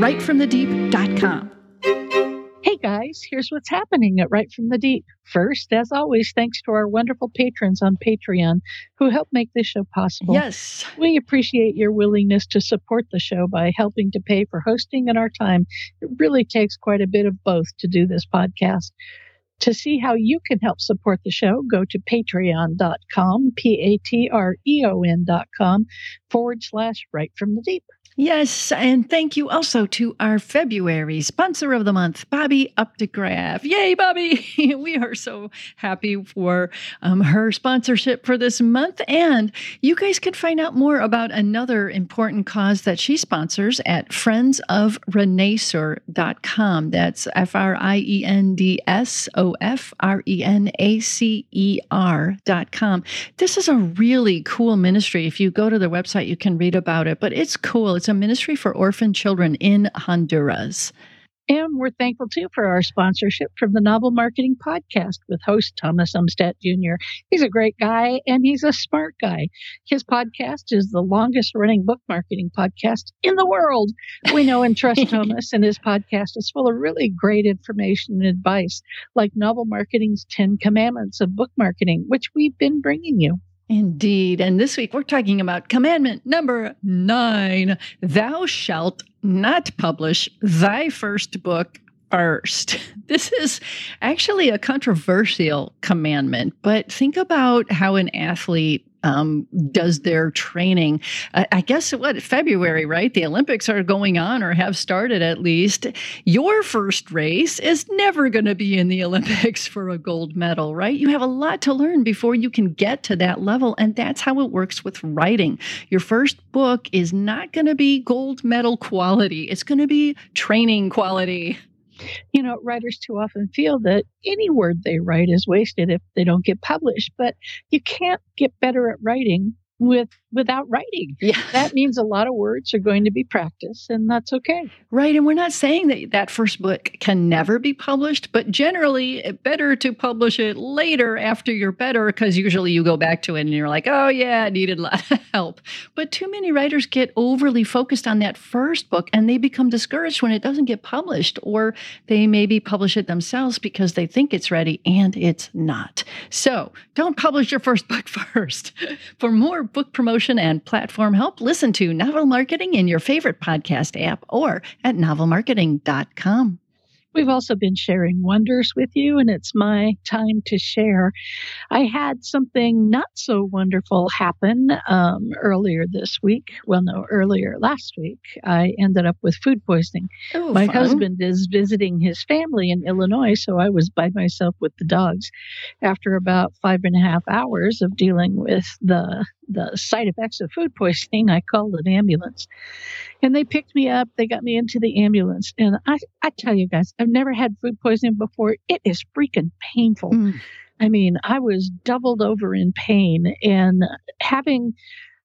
writefromthedeep.com. Hey guys, here's what's happening at Write from the Deep. First, as always, thanks to our wonderful patrons on Patreon who help make this show possible. Yes. We appreciate your willingness to support the show by helping to pay for hosting and our time. It really takes quite a bit of both to do this podcast. To see how you can help support the show, go to patreon.com, P A T R E O N.com forward slash write from the deep. Yes, and thank you also to our February sponsor of the month, Bobby Updegraff. Yay, Bobby! we are so happy for um, her sponsorship for this month. And you guys can find out more about another important cause that she sponsors at friendsofrenacer.com. That's F R I E N D S O F R E N A C E R.com. This is a really cool ministry. If you go to their website, you can read about it, but it's cool. A ministry for orphan children in Honduras. And we're thankful too for our sponsorship from the Novel Marketing Podcast with host Thomas Umstattd Jr. He's a great guy and he's a smart guy. His podcast is the longest running book marketing podcast in the world. We know and trust Thomas, and his podcast is full of really great information and advice, like Novel Marketing's 10 Commandments of Book Marketing, which we've been bringing you. Indeed. And this week we're talking about commandment number nine Thou shalt not publish thy first book first. This is actually a controversial commandment, but think about how an athlete um, does their training. I guess what February, right? The Olympics are going on or have started at least. Your first race is never going to be in the Olympics for a gold medal, right? You have a lot to learn before you can get to that level. And that's how it works with writing. Your first book is not going to be gold medal quality, it's going to be training quality you know, writers too often feel that any word they write is wasted if they don't get published, but you can't get better at writing with without writing. Yeah. That means a lot of words are going to be practiced and that's okay. Right, and we're not saying that that first book can never be published, but generally eh, better to publish it later after you're better because usually you go back to it and you're like, "Oh yeah, I needed a lot of help." But too many writers get overly focused on that first book and they become discouraged when it doesn't get published or they maybe publish it themselves because they think it's ready and it's not. So, don't publish your first book first. For more book promotion and platform help, listen to Novel Marketing in your favorite podcast app or at novelmarketing.com. We've also been sharing wonders with you, and it's my time to share. I had something not so wonderful happen um, earlier this week. Well, no, earlier last week. I ended up with food poisoning. Oh, my fun. husband is visiting his family in Illinois, so I was by myself with the dogs. After about five and a half hours of dealing with the the side effects of food poisoning, I called an ambulance. And they picked me up, they got me into the ambulance. And I, I tell you guys, I've never had food poisoning before. It is freaking painful. Mm. I mean, I was doubled over in pain and having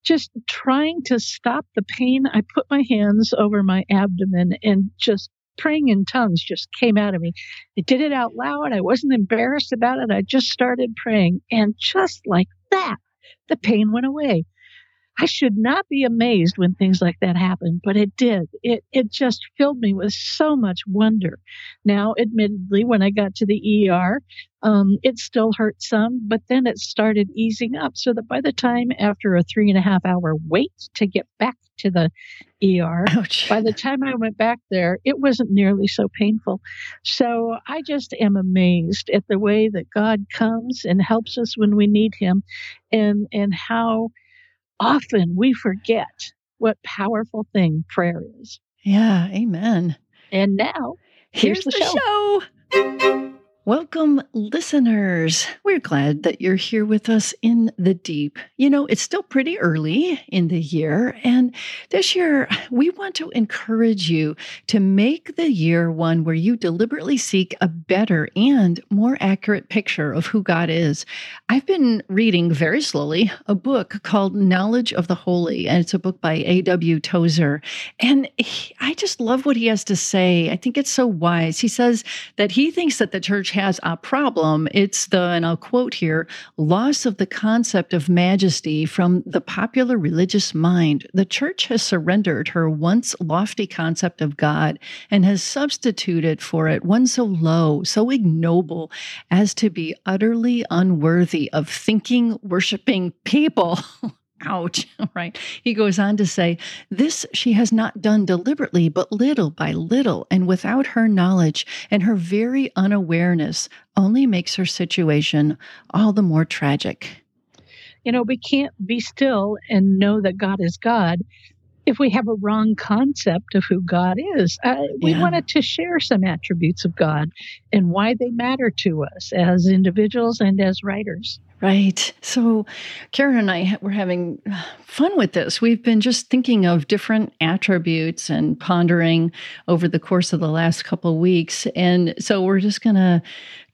just trying to stop the pain. I put my hands over my abdomen and just praying in tongues just came out of me. I did it out loud. I wasn't embarrassed about it. I just started praying. And just like that, the pain went away. I should not be amazed when things like that happen, but it did. It it just filled me with so much wonder. Now, admittedly, when I got to the ER, um, it still hurt some, but then it started easing up, so that by the time after a three and a half hour wait to get back to the ER, Ouch. by the time I went back there, it wasn't nearly so painful. So I just am amazed at the way that God comes and helps us when we need Him, and and how often we forget what powerful thing prayer is. Yeah, amen. And now Here's, Here's the the show. Welcome, listeners. We're glad that you're here with us in the deep. You know, it's still pretty early in the year, and this year we want to encourage you to make the year one where you deliberately seek a better and more accurate picture of who God is. I've been reading very slowly a book called Knowledge of the Holy, and it's a book by A.W. Tozer. And he, I just love what he has to say. I think it's so wise. He says that he thinks that the church has a problem. It's the, and I'll quote here, loss of the concept of majesty from the popular religious mind. The church has surrendered her once lofty concept of God and has substituted for it one so low, so ignoble as to be utterly unworthy of thinking, worshiping people. Ouch, right? He goes on to say, This she has not done deliberately, but little by little, and without her knowledge, and her very unawareness only makes her situation all the more tragic. You know, we can't be still and know that God is God if we have a wrong concept of who God is. Uh, we yeah. wanted to share some attributes of God and why they matter to us as individuals and as writers. Right. So, Karen and I were having uh, fun with this. We've been just thinking of different attributes and pondering over the course of the last couple weeks. And so, we're just going to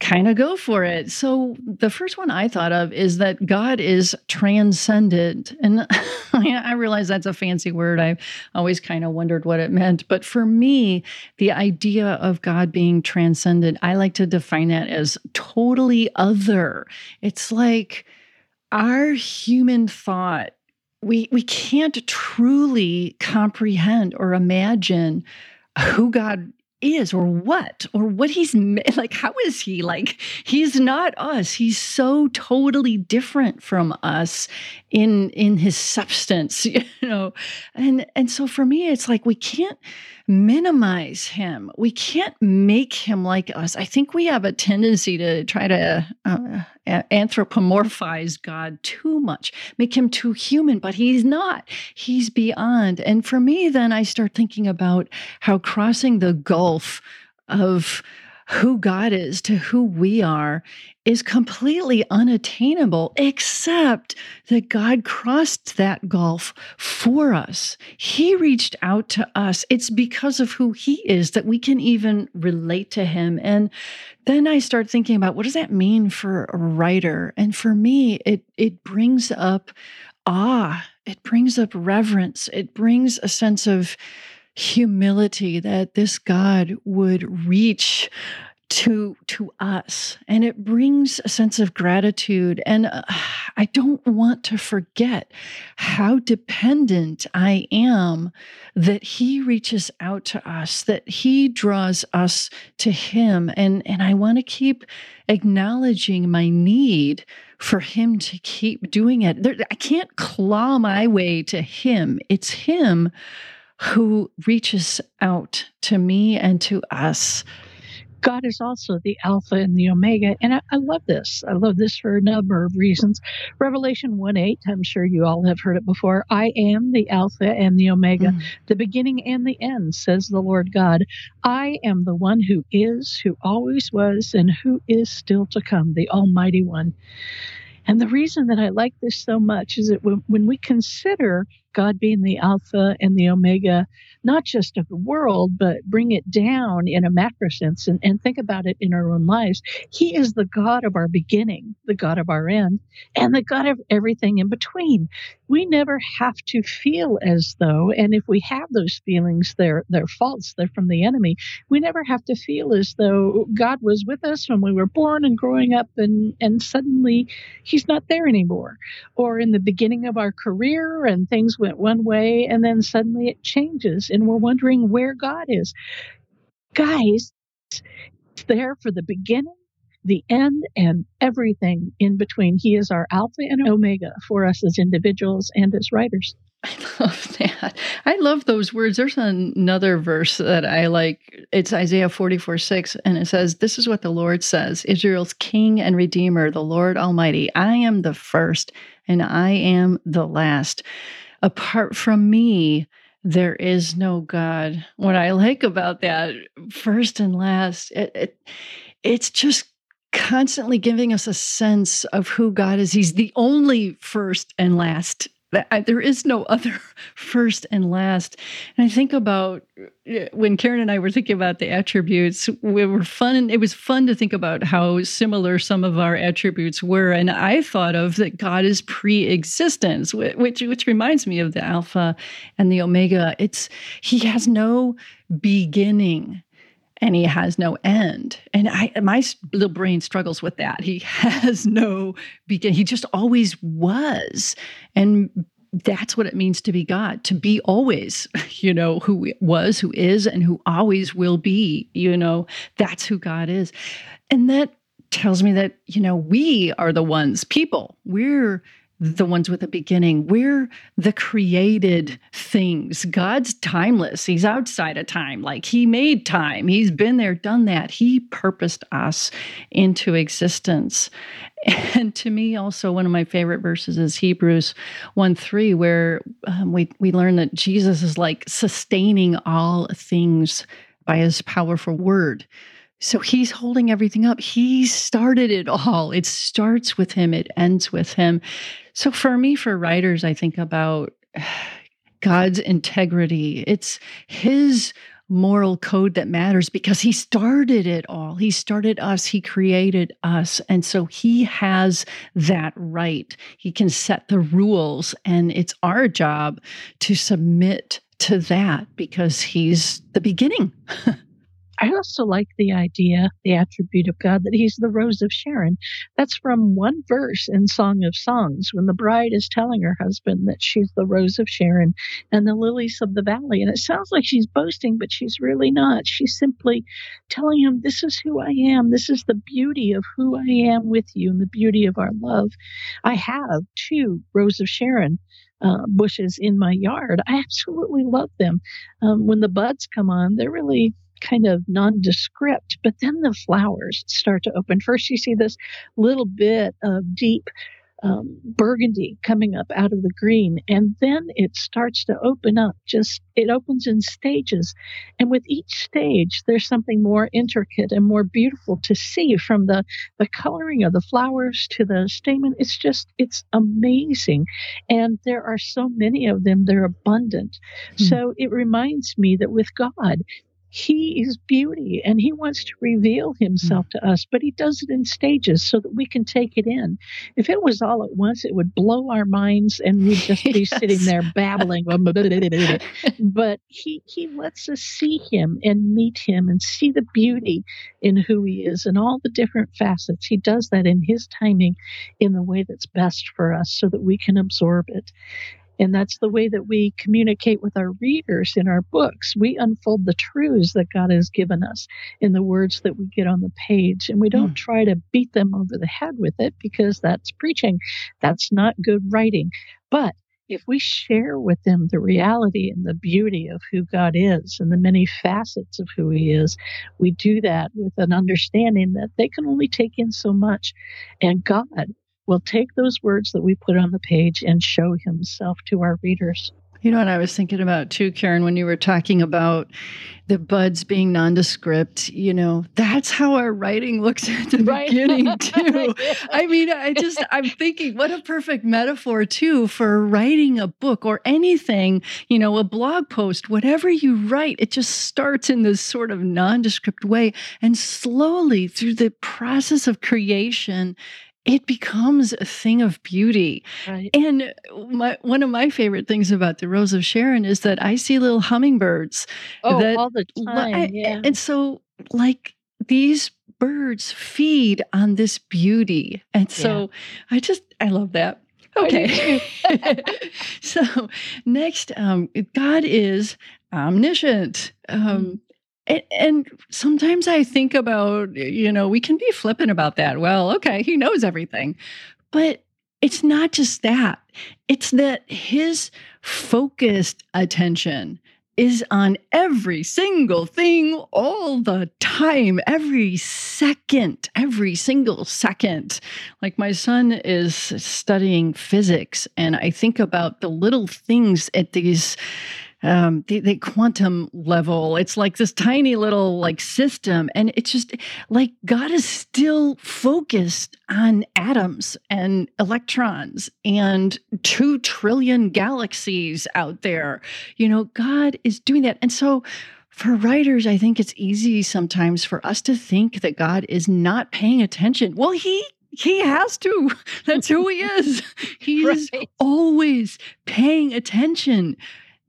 kind of go for it. So, the first one I thought of is that God is transcendent. And I realize that's a fancy word. I've always kind of wondered what it meant. But for me, the idea of God being transcendent, I like to define that as totally other. It's like our human thought we we can't truly comprehend or imagine who God is or what or what he's like how is he? Like he's not us. He's so totally different from us in in his substance you know? And and so for me it's like we can't minimize him. We can't make him like us. I think we have a tendency to try to uh, anthropomorphize god too much make him too human but he's not. He's beyond. And for me then i start thinking about how crossing the of who God is to who we are is completely unattainable, except that God crossed that gulf for us. He reached out to us. It's because of who He is that we can even relate to Him. And then I start thinking about what does that mean for a writer? And for me, it it brings up awe, it brings up reverence, it brings a sense of humility that this God would reach to to us. And it brings a sense of gratitude. And uh, i don't want to forget how dependent i am that he reaches out to us that he draws us to him. And and i want to keep acknowledging my need for him to keep doing it. There, i can't claw my way to him. It's him who reaches out to me and to us God is also the Alpha and the Omega. And I, I, love this. I love this for a number of reasons. Revelation 1 8, I'm sure you all have heard it before. I am the Alpha and the Omega, mm. the beginning and the end, says the Lord God. I am the one who is, who always was, and who is still to come, the Almighty One. And the reason that I like this so much is that when, when we consider God being the Alpha and the Omega, not just of the world, but bring it down in a macro sense and, and think about it in our own lives. He is the God of our beginning, the God of our end, and the God of everything in between. We never have to feel as though, and if we have those feelings, they're they're false, they're from the enemy. We never have to feel as though God was with us when we were born and growing up and, and suddenly he's not there anymore. Or in the beginning of our career and things went one way and then suddenly it changes and we're wondering where God is. Guys, it's there for the beginning, the end, and everything in between. He is our Alpha and Omega for us as individuals and as writers. I love that. I love those words. There's another verse that I like. It's Isaiah 44 6, and it says, This is what the Lord says Israel's King and Redeemer, the Lord Almighty. I am the first and I am the last apart from me, there is no God. What I like about that, first and last, it, it it's just constantly giving us a sense of who God is. He's the only first and last there is no other first and last. And I think about uh, when Karen and I were thinking about the attributes, we were fun. It was fun to think about how similar some of our attributes were. And I thought of that God is pre-existence, which which reminds me of the Alpha and the Omega. It's He has no beginning and he has no end. And I, my little brain struggles with that. He has no begin. He just always was, and that's what it means to be God. To be always, you know, who was, who is, and who always will be. You know, that's who God is, and that tells me that you know we are the ones, people. We're the ones with a beginning. We're the created things. God's timeless. He's outside of time. Like He made time. He's been there, done that. He purposed us into existence. And to me, also, one of my favorite verses is Hebrews 1 3, where um, we, we learn that Jesus is like sustaining all things by his powerful word. So he's holding everything up. He started it all. It starts with him, it ends with him. So for me, for writers, I think about God's integrity. It's his moral code that matters because he started it all. He started us, he created us. And so he has that right. He can set the rules, and it's our job to submit to that because he's the beginning. I also like the idea, the attribute of God, that He's the Rose of Sharon. That's from one verse in Song of Songs when the bride is telling her husband that she's the Rose of Sharon and the lilies of the valley. And it sounds like she's boasting, but she's really not. She's simply telling him, This is who I am. This is the beauty of who I am with you and the beauty of our love. I have two Rose of Sharon uh, bushes in my yard. I absolutely love them. Um, when the buds come on, they're really kind of nondescript, but then the flowers start to open. First, you see this little bit of deep um, burgundy coming up out of the green, and then it starts to open up. Just it opens in stages, and with each stage, there's something more intricate and more beautiful to see from the the coloring of the flowers to the stamen. It's just it's amazing, and there are so many of them. They're abundant. Hmm. So it reminds me that with God, he is beauty and he wants to reveal himself to us, but he does it in stages so that we can take it in. If it was all at once, it would blow our minds and we'd just be yes. sitting there babbling. but he, he lets us see him and meet him and see the beauty in who he is and all the different facets. He does that in his timing in the way that's best for us so that we can absorb it. And that's the way that we communicate with our readers in our books. We unfold the truths that God has given us in the words that we get on the page. And we don't mm. try to beat them over the head with it because that's preaching. That's not good writing. But if we share with them the reality and the beauty of who God is and the many facets of who He is, we do that with an understanding that they can only take in so much. And God will take those words that we put on the page and show himself to our readers. You know what I was thinking about too, Karen, when you were talking about the buds being nondescript, you know, that's how our writing looks at the right. beginning too. I mean, I just I'm thinking what a perfect metaphor too for writing a book or anything, you know, a blog post, whatever you write, it just starts in this sort of nondescript way and slowly through the process of creation it becomes a thing of beauty. Right. And my, one of my favorite things about the Rose of Sharon is that I see little hummingbirds. Oh, that, all the time. I, yeah. And so, like, these birds feed on this beauty. And so yeah. I just, I love that. Okay. so next, um, God is omniscient. Um, mm. And, and, sometimes I think about, you know, we can be flippant about that. Well, okay, he knows everything. But it's not just that, it's that his focused attention is on every single thing all the time, every second, every single second. Like my son is studying physics, and I think about the little things at these um, the, the quantum level. It's like this tiny little like system, and it's just like God is still focused on atoms and electrons and two trillion galaxies out there. You know, God is doing that, and so for writers, I think it's easy sometimes for us to think that God is not paying attention. Well, he he has to. That's who he is. He's right. always paying attention.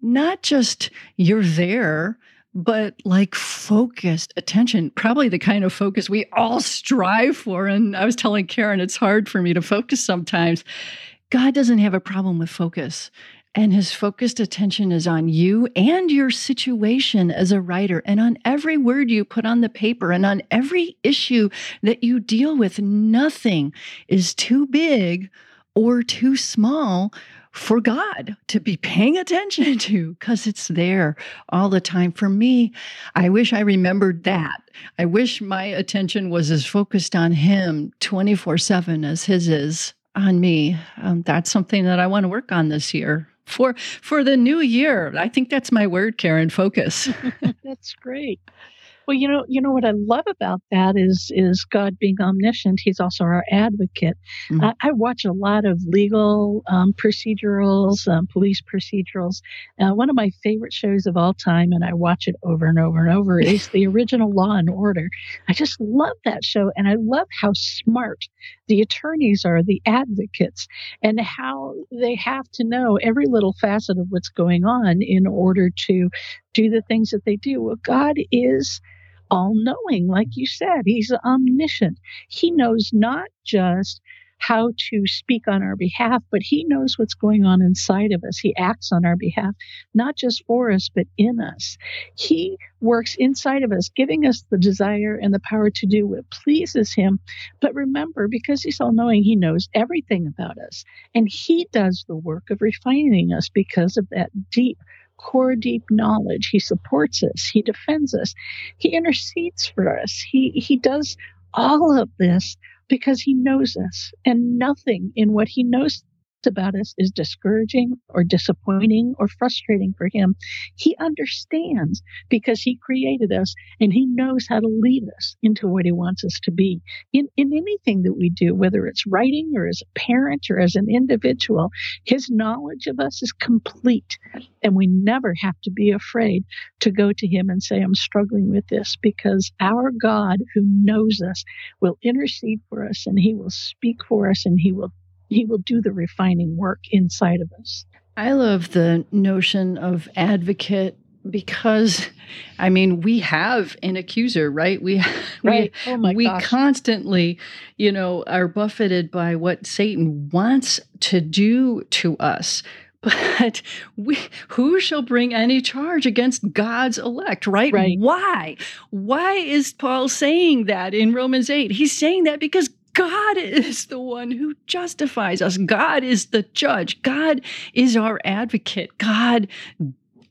Not just you're there, but like focused attention, probably the kind of focus we all strive for. And I was telling Karen, it's hard for me to focus sometimes. God doesn't have a problem with focus and his focused attention is on you and your situation as a writer and on every word you put on the paper and on every issue that you deal with. Nothing is too big or too small for God to be paying attention to because it's there all the time. For me, I wish I remembered that. I wish my attention was as focused on Him 24 7 as His is on me. Um, that's something that I want to work on this year for for the new year. I think that's my word, Karen. Focus. that's great. Well, you know, you know what I love about that is is God being omniscient. He's also our advocate. Mm-hmm. I, I, watch a lot of legal um, procedurals, um, police procedurals. Uh, one of my favorite shows of all time, and I watch it over and over and over, is the original Law and Order. I just love that show, and I love how smart the attorneys are, the advocates, and how they have to know every little facet of what's going on in order to do the things that they do. Well, God is all knowing, like you said. He's omniscient. He knows not just how to speak on our behalf, but He knows what's going on inside of us. He acts on our behalf, not just for us, but in us. He works inside of us, giving us the desire and the power to do what pleases Him. But remember, because He's all knowing, He knows everything about us. And He does the work of refining us because of that deep core deep knowledge. He supports us. He defends us. He intercedes for us. He, he does all of this because he knows us and nothing in what he knows about us is discouraging or disappointing or frustrating for him. He understands because he created us and he knows how to lead us into what he wants us to be. In, in anything that we do, whether it's writing or as a parent or as an individual, his knowledge of us is complete. And we never have to be afraid to go to him and say, I'm struggling with this because our God who knows us will intercede for us and he will speak for us and he will he will do the refining work inside of us. I love the notion of advocate because I mean we have an accuser, right? We right. Oh we, oh we constantly, you know, are buffeted by what Satan wants to do to us. But we, who shall bring any charge against God's elect, right? right? Why? Why is Paul saying that in Romans 8? He's saying that because God is the one who justifies us. God is the judge. God is our advocate. God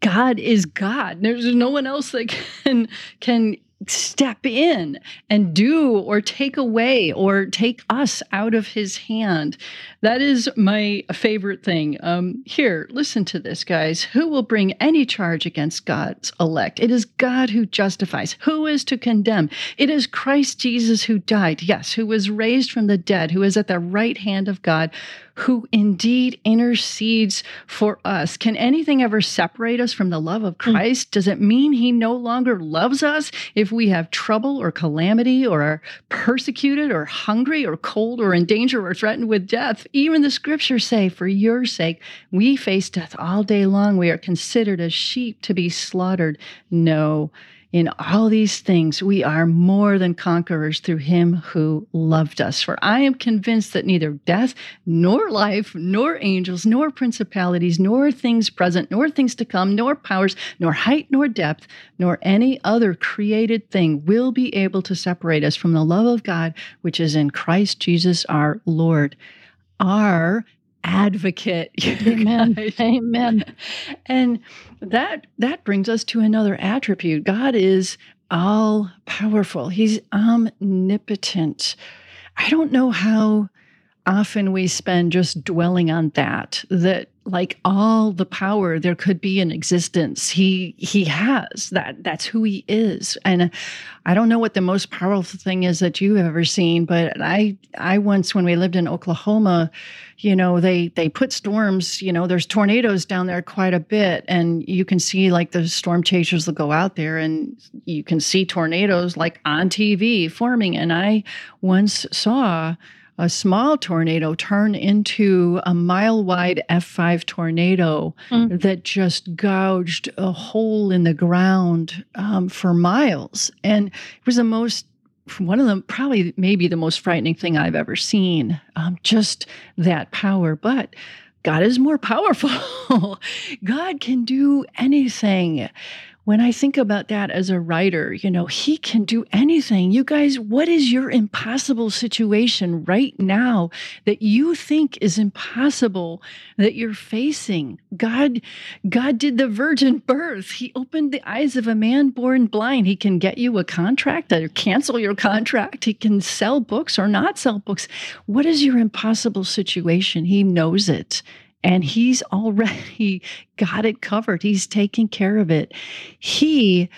God is God. There's no one else that can can step in and do or take away or take us out of his hand. That is my favorite thing. Um, here, listen to this, guys. Who will bring any charge against God's elect? It is God who justifies. Who is to condemn? It is Christ Jesus who died, yes, who was raised from the dead, who is at the right hand of God, who indeed intercedes for us. Can anything ever separate us from the love of hmm. Christ? Does it mean he no longer loves us if we have trouble or calamity or are persecuted or hungry or cold or in danger or threatened with death? Even the scriptures say, For your sake, we face death all day long. We are considered as sheep to be slaughtered. No. In all these things, we are more than conquerors through him who loved us. For I am convinced that neither death, nor life, nor angels, nor principalities, nor things present, nor things to come, nor powers, nor height, nor depth, nor any other created thing will be able to separate us from the love of God, which is in Christ Jesus our Lord. Our advocate. Amen. Amen. And that that brings us to another attribute. God is all powerful. He's omnipotent. I don't know how often we spend just dwelling on that that like all the power there could be in existence. He he has that that's who he is. And i don't know what the most powerful thing is that you've ever seen but i i once when we lived in oklahoma you know they they put storms you know there's tornadoes down there quite a bit and you can see like the storm chasers will go out there and you can see tornadoes like on tv forming. And i once saw a small tornado turn into a mile wide F5 tornado mm. that just gouged a hole in the ground um, for miles. And it was the most one of them probably maybe the most frightening thing I've ever seen. Um, just that power, but God is more powerful. God can do anything when I think about that as a writer, you know, he can do anything. You guys, what is your impossible situation right now that you think is impossible that you're facing? God, God did the virgin birth. He opened the eyes of a man born blind. He can get you a contract or cancel your contract. He can sell books or not sell books. What is your impossible situation? He knows it and he's already got it covered. He's taking care of it. He,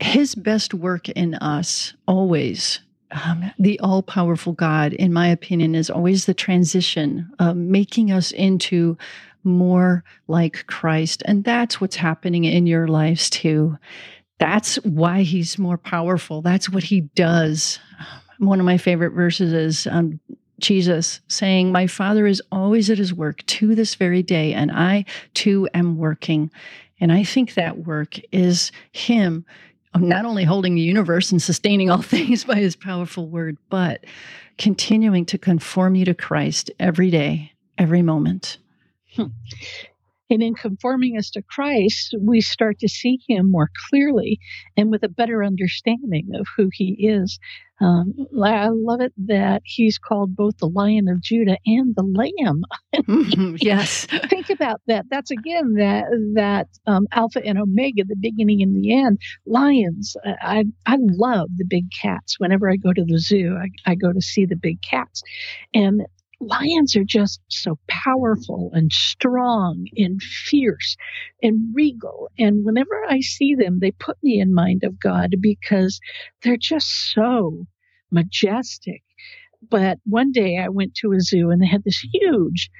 his best work in us always, um, the all powerful God, in my opinion, is always the transition, uh, making us into more like Christ. And that's what's happening in your lives too. That's why he's more powerful. That's what he does. One of my favorite verses is um, Jesus saying, My Father is always at his work to this very day, and I too am working. And I think that work is him not only holding the universe and sustaining all things by his powerful word, but continuing to conform you to Christ every day, every moment. Hmm. And in conforming us to Christ, we start to see him more clearly and with a better understanding of who he is. Um, I love it that he's called both the Lion of Judah and the Lamb. mm-hmm, yes. Think about that. That's again that that um, Alpha and Omega, the beginning and the end. Lions. I I love the big cats. Whenever I go to the zoo, I, I go to see the big cats, and lions are just so powerful and strong and fierce and regal. And whenever I see them, they put me in mind of God because they're just so majestic. But one day I went to a zoo and they had this huge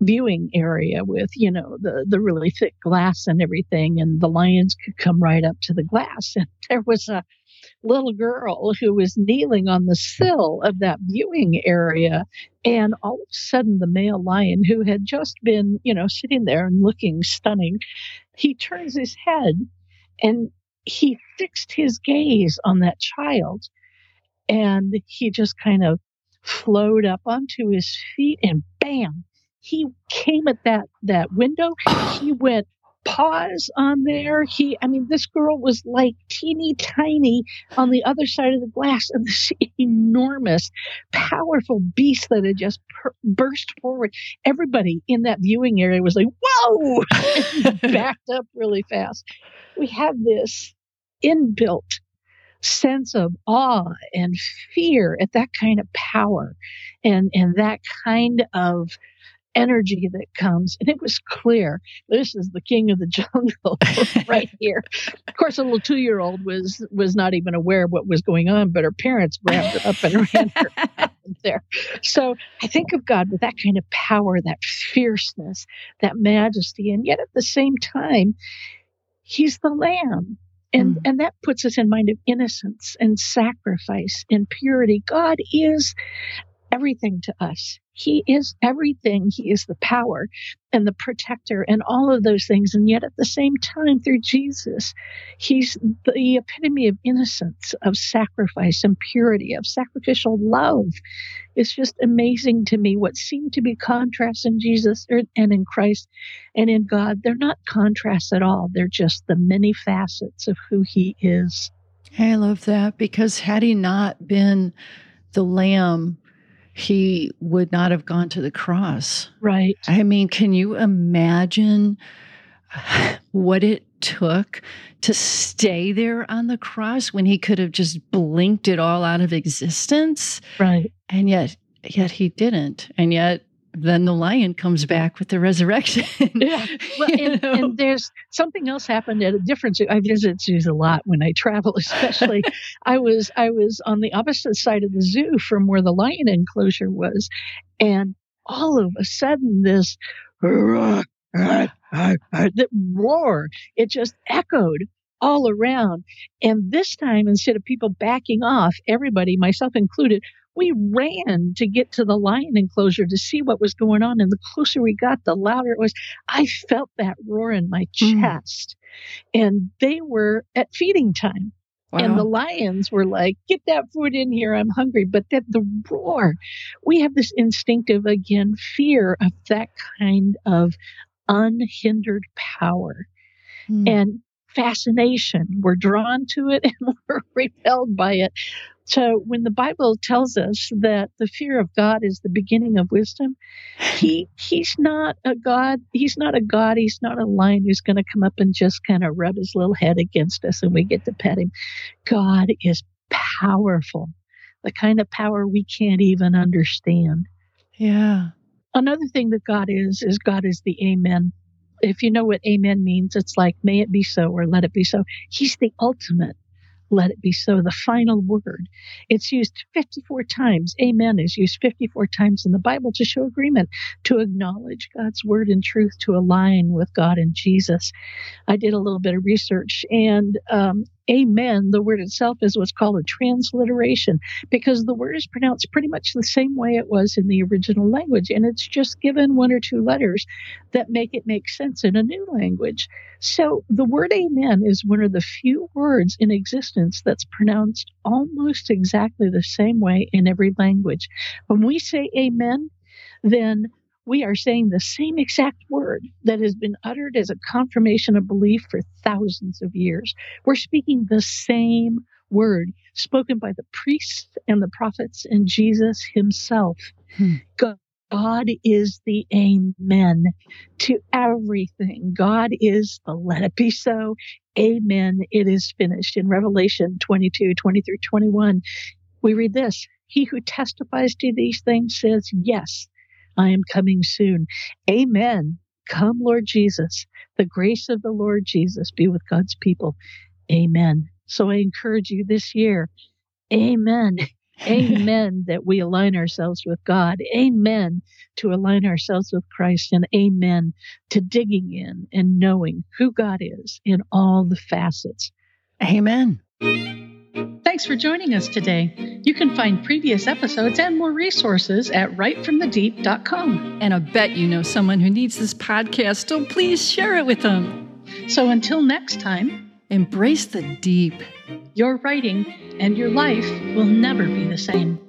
viewing area with, you know, the, the really thick glass and everything. And the lions could come right up to the glass. And there was a little girl who was kneeling on the sill of that viewing area. And all of a sudden, the male lion, who had just been, you know, sitting there and looking stunning, he turns his head and he fixed his gaze on that child. And he just kind of flowed up onto his feet and bam, he came at that that window. He went paws on there. He, I mean, this girl was like teeny tiny on the other side of the glass and this enormous, powerful beast that had just per- burst forward. Everybody in that viewing area was like, whoa, backed up really fast. We have this inbuilt sense of awe and fear at that kind of power and, and that kind of energy that comes. And it was clear this is the king of the jungle right here. Of course, a little two year old was was not even aware of what was going on, but her parents grabbed her up and ran her there. So I think of God with that kind of power, that fierceness, that majesty, and yet at the same time, he's the lamb. And, mm. and that puts us in mind of innocence and sacrifice and purity. God is everything to us. He is everything. He is the power and the protector and all of those things. And yet at the same time, through Jesus, he's the epitome of innocence, of sacrifice and purity, of sacrificial love. It's just amazing to me what seem to be contrasts in Jesus and in Christ and in God. They're not contrasts at all. They're just the many facets of who he is. I love that because had he not been the lamb he would not have gone to the cross. Right. I mean, can you imagine what it took to stay there on the cross when he could have just blinked it all out of existence? Right. And yet yet he didn't. And yet then the lion comes back with the resurrection. yeah. Well, and, and, there's something else happened at a different zoo. I visit zoos a lot when I travel, especially. I was I was on the opposite side of the zoo from where the lion enclosure was, and all of a sudden this roar, that roar it just echoed all around. And this time, instead of people backing off, everybody, myself included, we ran to get to the lion enclosure to see what was going on. And the closer we got, the louder it was. I felt that roar in my mm. chest. And they were at feeding time. Wow. And the lions were like, get that food in here. I'm hungry. But that the roar, we have this instinctive, again, fear of that kind of unhindered power. Mm. And fascination. We're drawn to it and we're repelled by it. So when the Bible tells us that the fear of God is the beginning of wisdom, he he's not a God, he's not a God, he's not a lion who's going to come up and just kind of rub his little head against us and we get to pet him. God is powerful. The kind of power we can't even understand. Yeah. Another thing that God is is God is the amen. If you know what amen means, it's like may it be so or let it be so. He's the ultimate let it be so, the final word. It's used 54 times. Amen is used 54 times in the Bible to show agreement, to acknowledge God's word and truth, to align with God and Jesus. I did a little bit of research and um, amen, the word itself is what's called a transliteration because the word is pronounced pretty much the same way it was in the original language. And it's just given one or two letters that make it make sense in a new language. So the word amen is one of the few words in existence that's pronounced almost exactly the same way in every language. When we say amen, then we are saying the same exact word that has been uttered as a confirmation of belief for thousands of years. We're speaking the same word spoken by the priests and the prophets and Jesus himself. Hmm. God is the amen to everything. God is the let it be so. Amen. It is finished. In Revelation 22, 20 through 21, we read this. He who testifies to these things says, yes, I am coming soon. Amen. Come, Lord Jesus. The grace of the Lord Jesus be with God's people. Amen. So I encourage you this year. Amen. Amen that we align ourselves with God. Amen to align ourselves with Christ. And amen to digging in and knowing who God is in all the facets. Amen. Thanks for joining us today. You can find previous episodes and more resources at writefromthedeep.com. And I bet you know someone who needs this podcast, so please share it with them. So until next time, embrace the deep. Your writing and your life will never be the same.